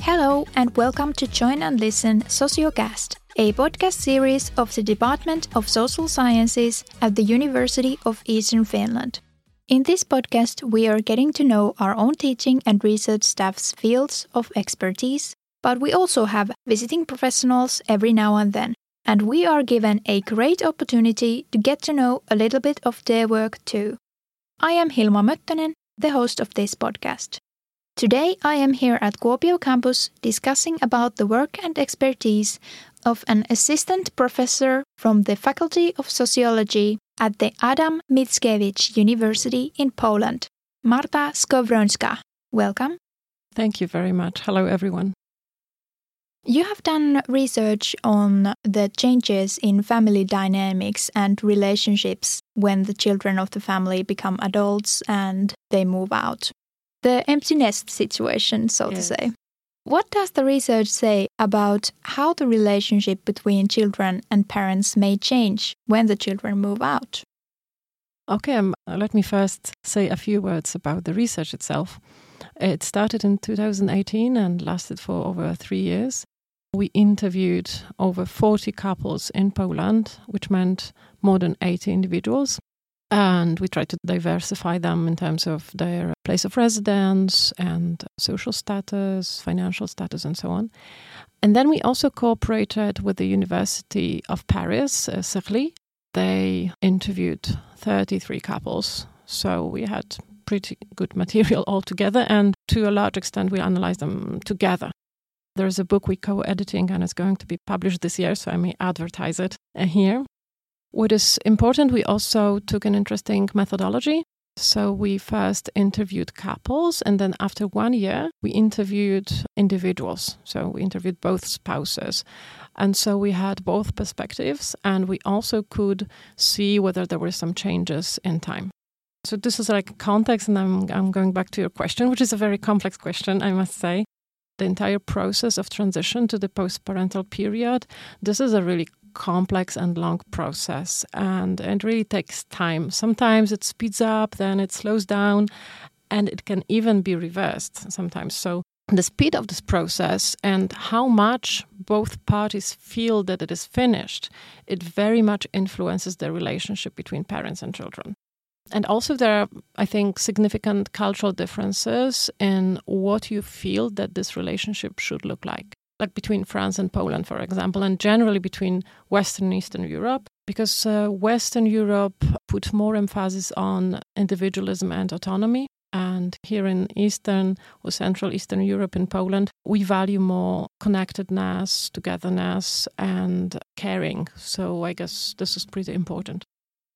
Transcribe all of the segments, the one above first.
Hello, and welcome to Join and Listen Sociocast, a podcast series of the Department of Social Sciences at the University of Eastern Finland. In this podcast, we are getting to know our own teaching and research staff's fields of expertise, but we also have visiting professionals every now and then, and we are given a great opportunity to get to know a little bit of their work too. I am Hilma Möttönen, the host of this podcast. Today I am here at Kuopio campus discussing about the work and expertise of an assistant professor from the Faculty of Sociology at the Adam Mickiewicz University in Poland, Marta Skowrońska. Welcome. Thank you very much. Hello, everyone. You have done research on the changes in family dynamics and relationships when the children of the family become adults and they move out the empty nest situation, so yes. to say. What does the research say about how the relationship between children and parents may change when the children move out? Okay, um, let me first say a few words about the research itself. It started in 2018 and lasted for over three years. We interviewed over 40 couples in Poland, which meant more than 80 individuals and we tried to diversify them in terms of their place of residence and social status, financial status, and so on. And then we also cooperated with the University of Paris, uh, Cergy. They interviewed 33 couples. So we had pretty good material altogether, and to a large extent, we analyzed them together. There's a book we co editing, and it's going to be published this year, so I may advertise it uh, here. What is important, we also took an interesting methodology. So we first interviewed couples, and then after one year, we interviewed individuals. So we interviewed both spouses. And so we had both perspectives, and we also could see whether there were some changes in time. So this is like context, and I'm, I'm going back to your question, which is a very complex question, I must say. The entire process of transition to the post parental period, this is a really complex and long process and it really takes time. Sometimes it speeds up, then it slows down, and it can even be reversed sometimes. So the speed of this process and how much both parties feel that it is finished, it very much influences the relationship between parents and children. And also, there are, I think, significant cultural differences in what you feel that this relationship should look like like between France and Poland, for example, and generally between Western and Eastern Europe, because uh, Western Europe put more emphasis on individualism and autonomy. And here in Eastern or Central Eastern Europe, in Poland, we value more connectedness, togetherness, and caring. So I guess this is pretty important.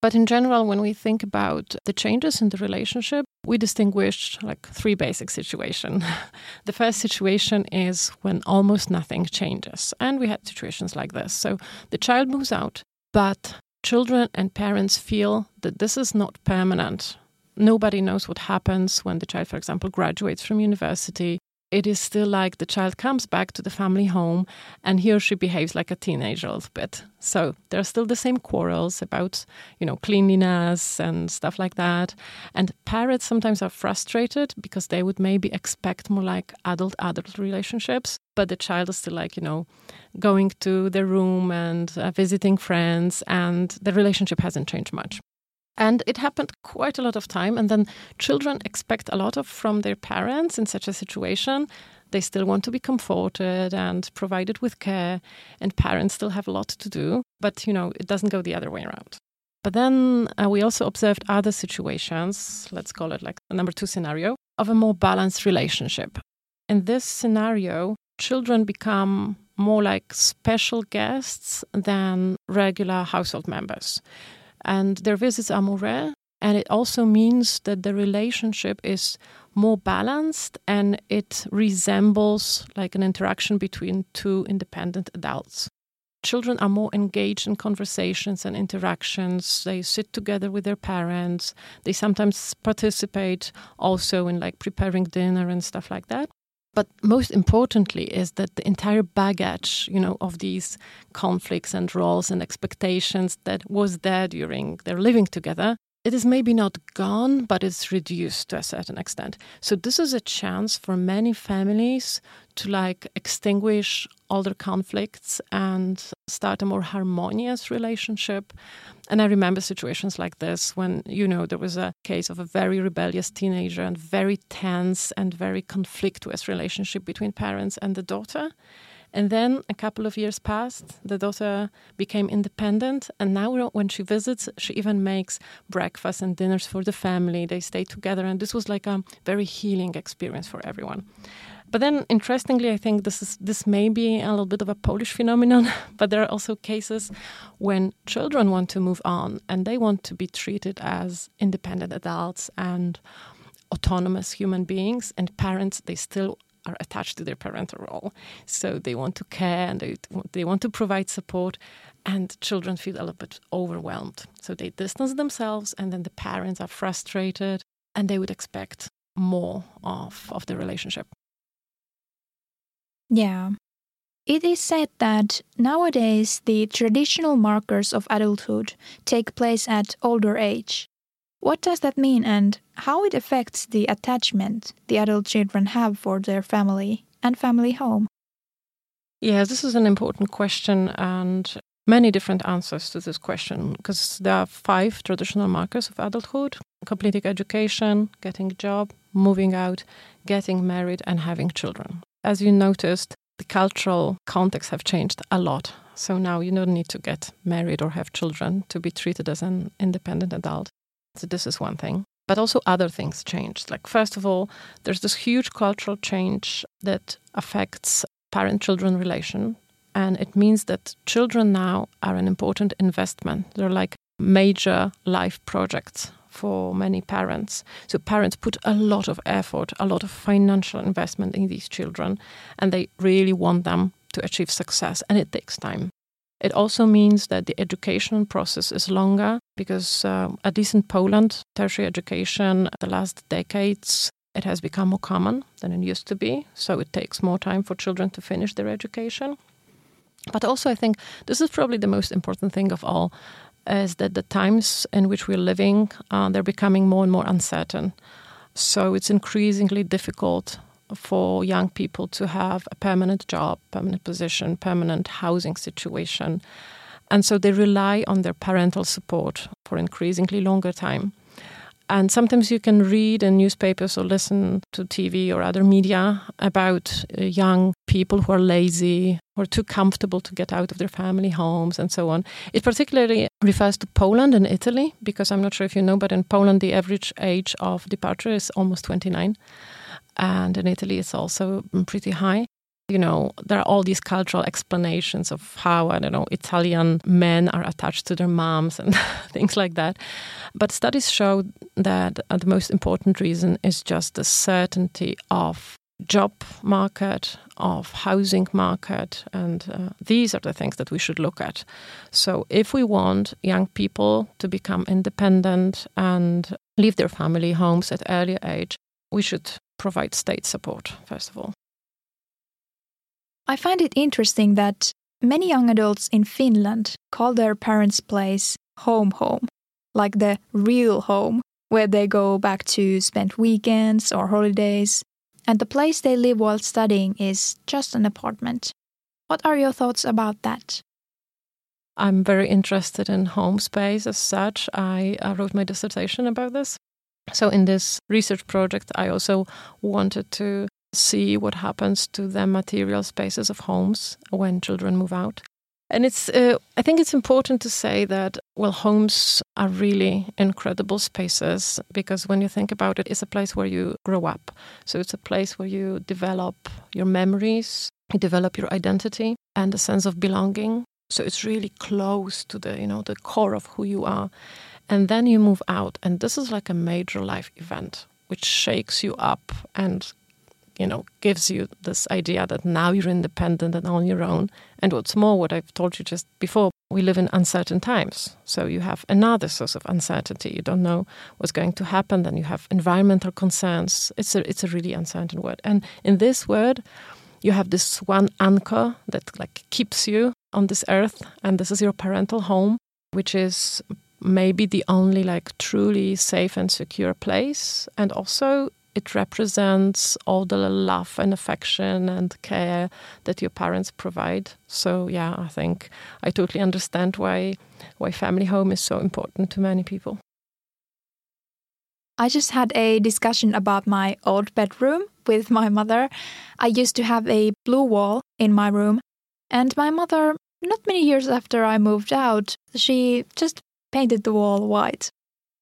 But in general, when we think about the changes in the relationship, we distinguish like three basic situations. the first situation is when almost nothing changes. And we had situations like this. So the child moves out, but children and parents feel that this is not permanent. Nobody knows what happens when the child, for example, graduates from university it is still like the child comes back to the family home and he or she behaves like a teenager a little bit. So there are still the same quarrels about, you know, cleanliness and stuff like that. And parents sometimes are frustrated because they would maybe expect more like adult adult relationships, but the child is still like, you know, going to their room and uh, visiting friends and the relationship hasn't changed much. And it happened quite a lot of time. And then children expect a lot of from their parents in such a situation. They still want to be comforted and provided with care, and parents still have a lot to do. But, you know, it doesn't go the other way around. But then uh, we also observed other situations, let's call it like a number two scenario, of a more balanced relationship. In this scenario, children become more like special guests than regular household members and their visits are more rare. And it also means that the relationship is more balanced and it resembles like an interaction between two independent adults. Children are more engaged in conversations and interactions. They sit together with their parents. They sometimes participate also in like preparing dinner and stuff like that. But most importantly is that the entire baggage, you know, of these conflicts and roles and expectations that was there during their living together it is maybe not gone, but it's reduced to a certain extent. So this is a chance for many families to like extinguish all their conflicts and start a more harmonious relationship. And I remember situations like this when, you know, there was a case of a very rebellious teenager and very tense and very conflictuous relationship between parents and the daughter. And then a couple of years passed, the daughter became independent, and now when she visits, she even makes breakfast and dinners for the family. They stay together, and this was like a very healing experience for everyone. But then, interestingly, I think this is this may be a little bit of a Polish phenomenon, but there are also cases when children want to move on and they want to be treated as independent adults and autonomous human beings, and parents they still are attached to their parental role. So they want to care and they, they want to provide support, and children feel a little bit overwhelmed. So they distance themselves, and then the parents are frustrated and they would expect more of, of the relationship. Yeah. It is said that nowadays the traditional markers of adulthood take place at older age. What does that mean and how it affects the attachment the adult children have for their family and family home? Yeah, this is an important question and many different answers to this question because there are five traditional markers of adulthood completing education, getting a job, moving out, getting married, and having children. As you noticed, the cultural context have changed a lot. So now you don't need to get married or have children to be treated as an independent adult. So this is one thing. But also other things changed. Like first of all, there's this huge cultural change that affects parent-children relation. And it means that children now are an important investment. They're like major life projects for many parents. So parents put a lot of effort, a lot of financial investment in these children, and they really want them to achieve success, and it takes time. It also means that the education process is longer because, uh, at least in Poland, tertiary education, the last decades, it has become more common than it used to be. So it takes more time for children to finish their education. But also, I think this is probably the most important thing of all is that the times in which we're living, uh, they're becoming more and more uncertain. So it's increasingly difficult for young people to have a permanent job, permanent position, permanent housing situation. And so they rely on their parental support for increasingly longer time. And sometimes you can read in newspapers or listen to TV or other media about uh, young people who are lazy or too comfortable to get out of their family homes and so on. It particularly refers to Poland and Italy, because I'm not sure if you know, but in Poland, the average age of departure is almost 29 and in Italy it's also pretty high. You know, there are all these cultural explanations of how, I don't know, Italian men are attached to their moms and things like that. But studies show that uh, the most important reason is just the certainty of job market, of housing market, and uh, these are the things that we should look at. So, if we want young people to become independent and leave their family homes at earlier age, we should provide state support, first of all. I find it interesting that many young adults in Finland call their parents' place home home, like the real home, where they go back to spend weekends or holidays, and the place they live while studying is just an apartment. What are your thoughts about that? I'm very interested in home space as such. I wrote my dissertation about this. So, in this research project, I also wanted to see what happens to the material spaces of homes when children move out. And it's, uh, I think it's important to say that, well, homes are really incredible spaces because when you think about it, it's a place where you grow up. So it's a place where you develop your memories, you develop your identity and a sense of belonging. So it's really close to the, you know, the core of who you are. And then you move out, and this is like a major life event which shakes you up and you know gives you this idea that now you're independent and on your own. And what's more, what I've told you just before, we live in uncertain times. So you have another source of uncertainty. You don't know what's going to happen. Then you have environmental concerns. It's a it's a really uncertain word. And in this word, you have this one anchor that like keeps you on this earth, and this is your parental home, which is maybe the only like truly safe and secure place. And also, it represents all the love and affection and care that your parents provide. So yeah, I think I totally understand why why family home is so important to many people. I just had a discussion about my old bedroom with my mother. I used to have a blue wall in my room, and my mother, not many years after I moved out, she just painted the wall white.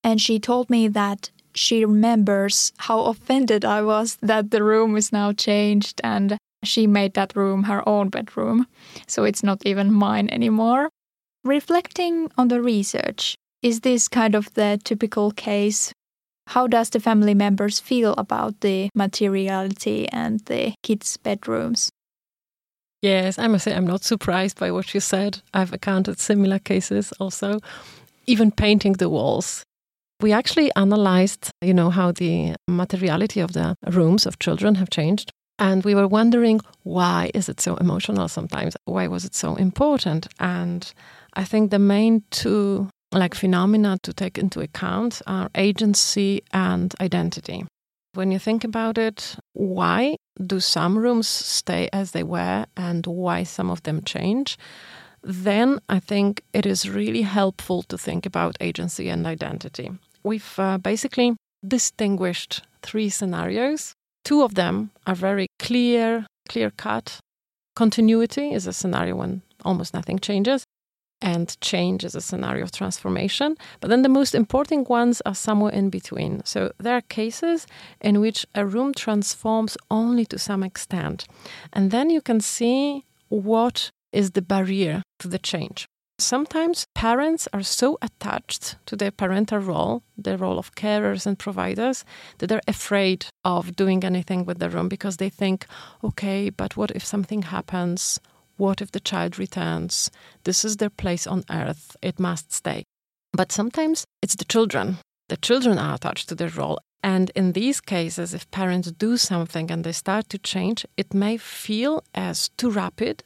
And she told me that she remembers how offended I was that the room is now changed and she made that room her own bedroom. So it's not even mine anymore. Reflecting on the research, is this kind of the typical case how does the family members feel about the materiality and the kids' bedrooms? Yes, I must say I'm not surprised by what you said. I've encountered similar cases also, even painting the walls. We actually analyzed, you know, how the materiality of the rooms of children have changed. And we were wondering why is it so emotional sometimes? Why was it so important? And I think the main two like phenomena to take into account are agency and identity. When you think about it, why do some rooms stay as they were and why some of them change? Then I think it is really helpful to think about agency and identity. We've uh, basically distinguished three scenarios. Two of them are very clear, clear cut. Continuity is a scenario when almost nothing changes and change is a scenario of transformation. But then the most important ones are somewhere in between. So there are cases in which a room transforms only to some extent. And then you can see what is the barrier to the change. Sometimes parents are so attached to their parental role, the role of carers and providers, that they're afraid of doing anything with the room because they think, okay, but what if something happens? What if the child returns? This is their place on earth. It must stay. But sometimes it's the children. The children are attached to their role. And in these cases, if parents do something and they start to change, it may feel as too rapid.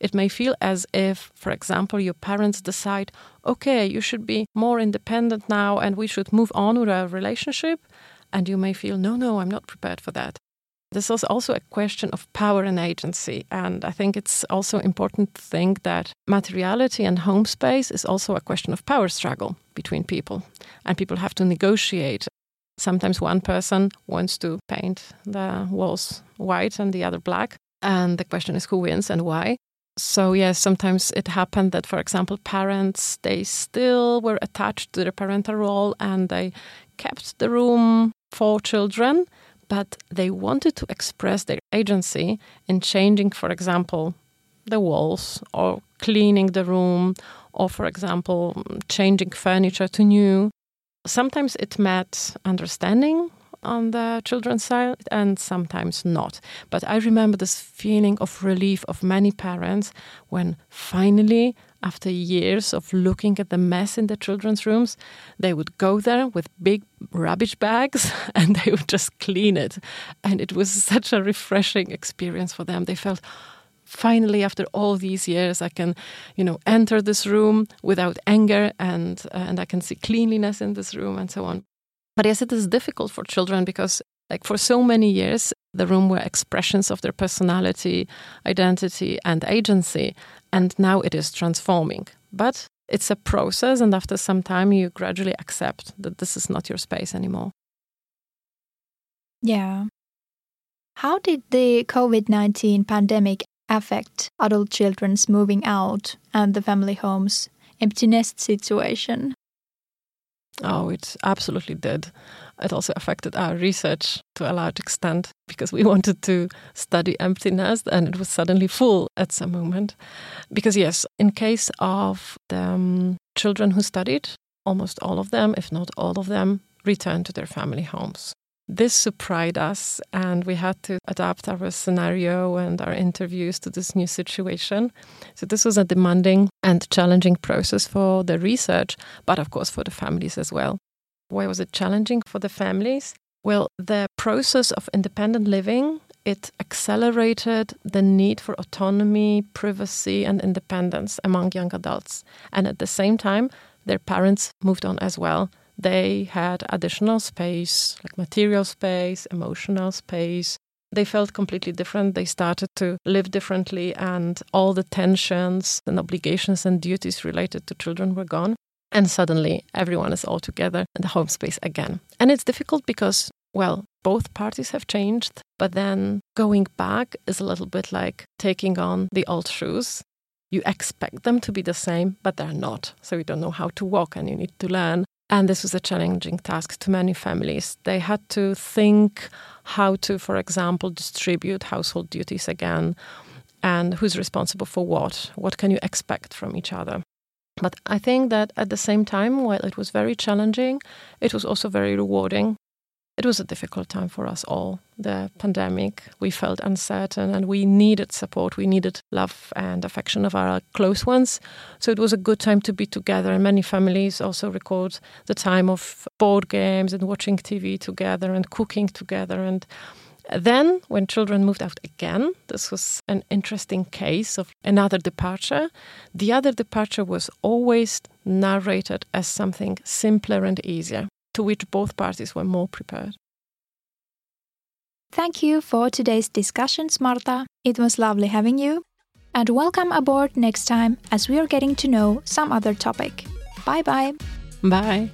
It may feel as if, for example, your parents decide, okay, you should be more independent now and we should move on with our relationship. And you may feel, no, no, I'm not prepared for that. This is also a question of power and agency. And I think it's also important to think that materiality and home space is also a question of power struggle between people. And people have to negotiate. Sometimes one person wants to paint the walls white and the other black. And the question is who wins and why. So yes, sometimes it happened that, for example, parents they still were attached to their parental role and they kept the room for children, but they wanted to express their agency in changing, for example, the walls or cleaning the room or, for example, changing furniture to new. Sometimes it met understanding on the children's side and sometimes not. But I remember this feeling of relief of many parents when finally after years of looking at the mess in the children's rooms, they would go there with big rubbish bags and they would just clean it. And it was such a refreshing experience for them. They felt, finally after all these years i can you know enter this room without anger and uh, and i can see cleanliness in this room and so on but yes it is difficult for children because like for so many years the room were expressions of their personality identity and agency and now it is transforming. But it's a process, and after some time, you gradually accept that this is not your space anymore. Yeah. How did the COVID 19 pandemic affect adult children's moving out and the family homes empty nest situation? Oh, it absolutely did. It also affected our research to a large extent because we wanted to study empty nest and it was suddenly full at some moment. Because, yes, in case of the um, children who studied, almost all of them, if not all of them, returned to their family homes. This surprised us, and we had to adapt our scenario and our interviews to this new situation. So, this was a demanding and challenging process for the research, but of course for the families as well. Why was it challenging for the families? Well, the process of independent living it accelerated the need for autonomy, privacy, and independence among young adults. And at the same time, their parents moved on as well. They had additional space, like material space, emotional space. They felt completely different. They started to live differently, and all the tensions and obligations and duties related to children were gone. And suddenly, everyone is all together in the home space again. And it's difficult because, well, both parties have changed, but then going back is a little bit like taking on the old shoes. You expect them to be the same, but they're not. So you don't know how to walk and you need to learn. And this was a challenging task to many families. They had to think how to, for example, distribute household duties again and who's responsible for what. What can you expect from each other? But I think that at the same time, while it was very challenging, it was also very rewarding it was a difficult time for us all. The pandemic, we felt uncertain and we needed support. We needed love and affection of our close ones. So it was a good time to be together. And many families also record the time of board games and watching TV together and cooking together. And then, when children moved out again, this was an interesting case of another departure. The other departure was always narrated as something simpler and easier to which both parties were more prepared. Thank you for today's discussions, Marta. It was lovely having you. And welcome aboard next time as we are getting to know some other topic. Bye bye. Bye.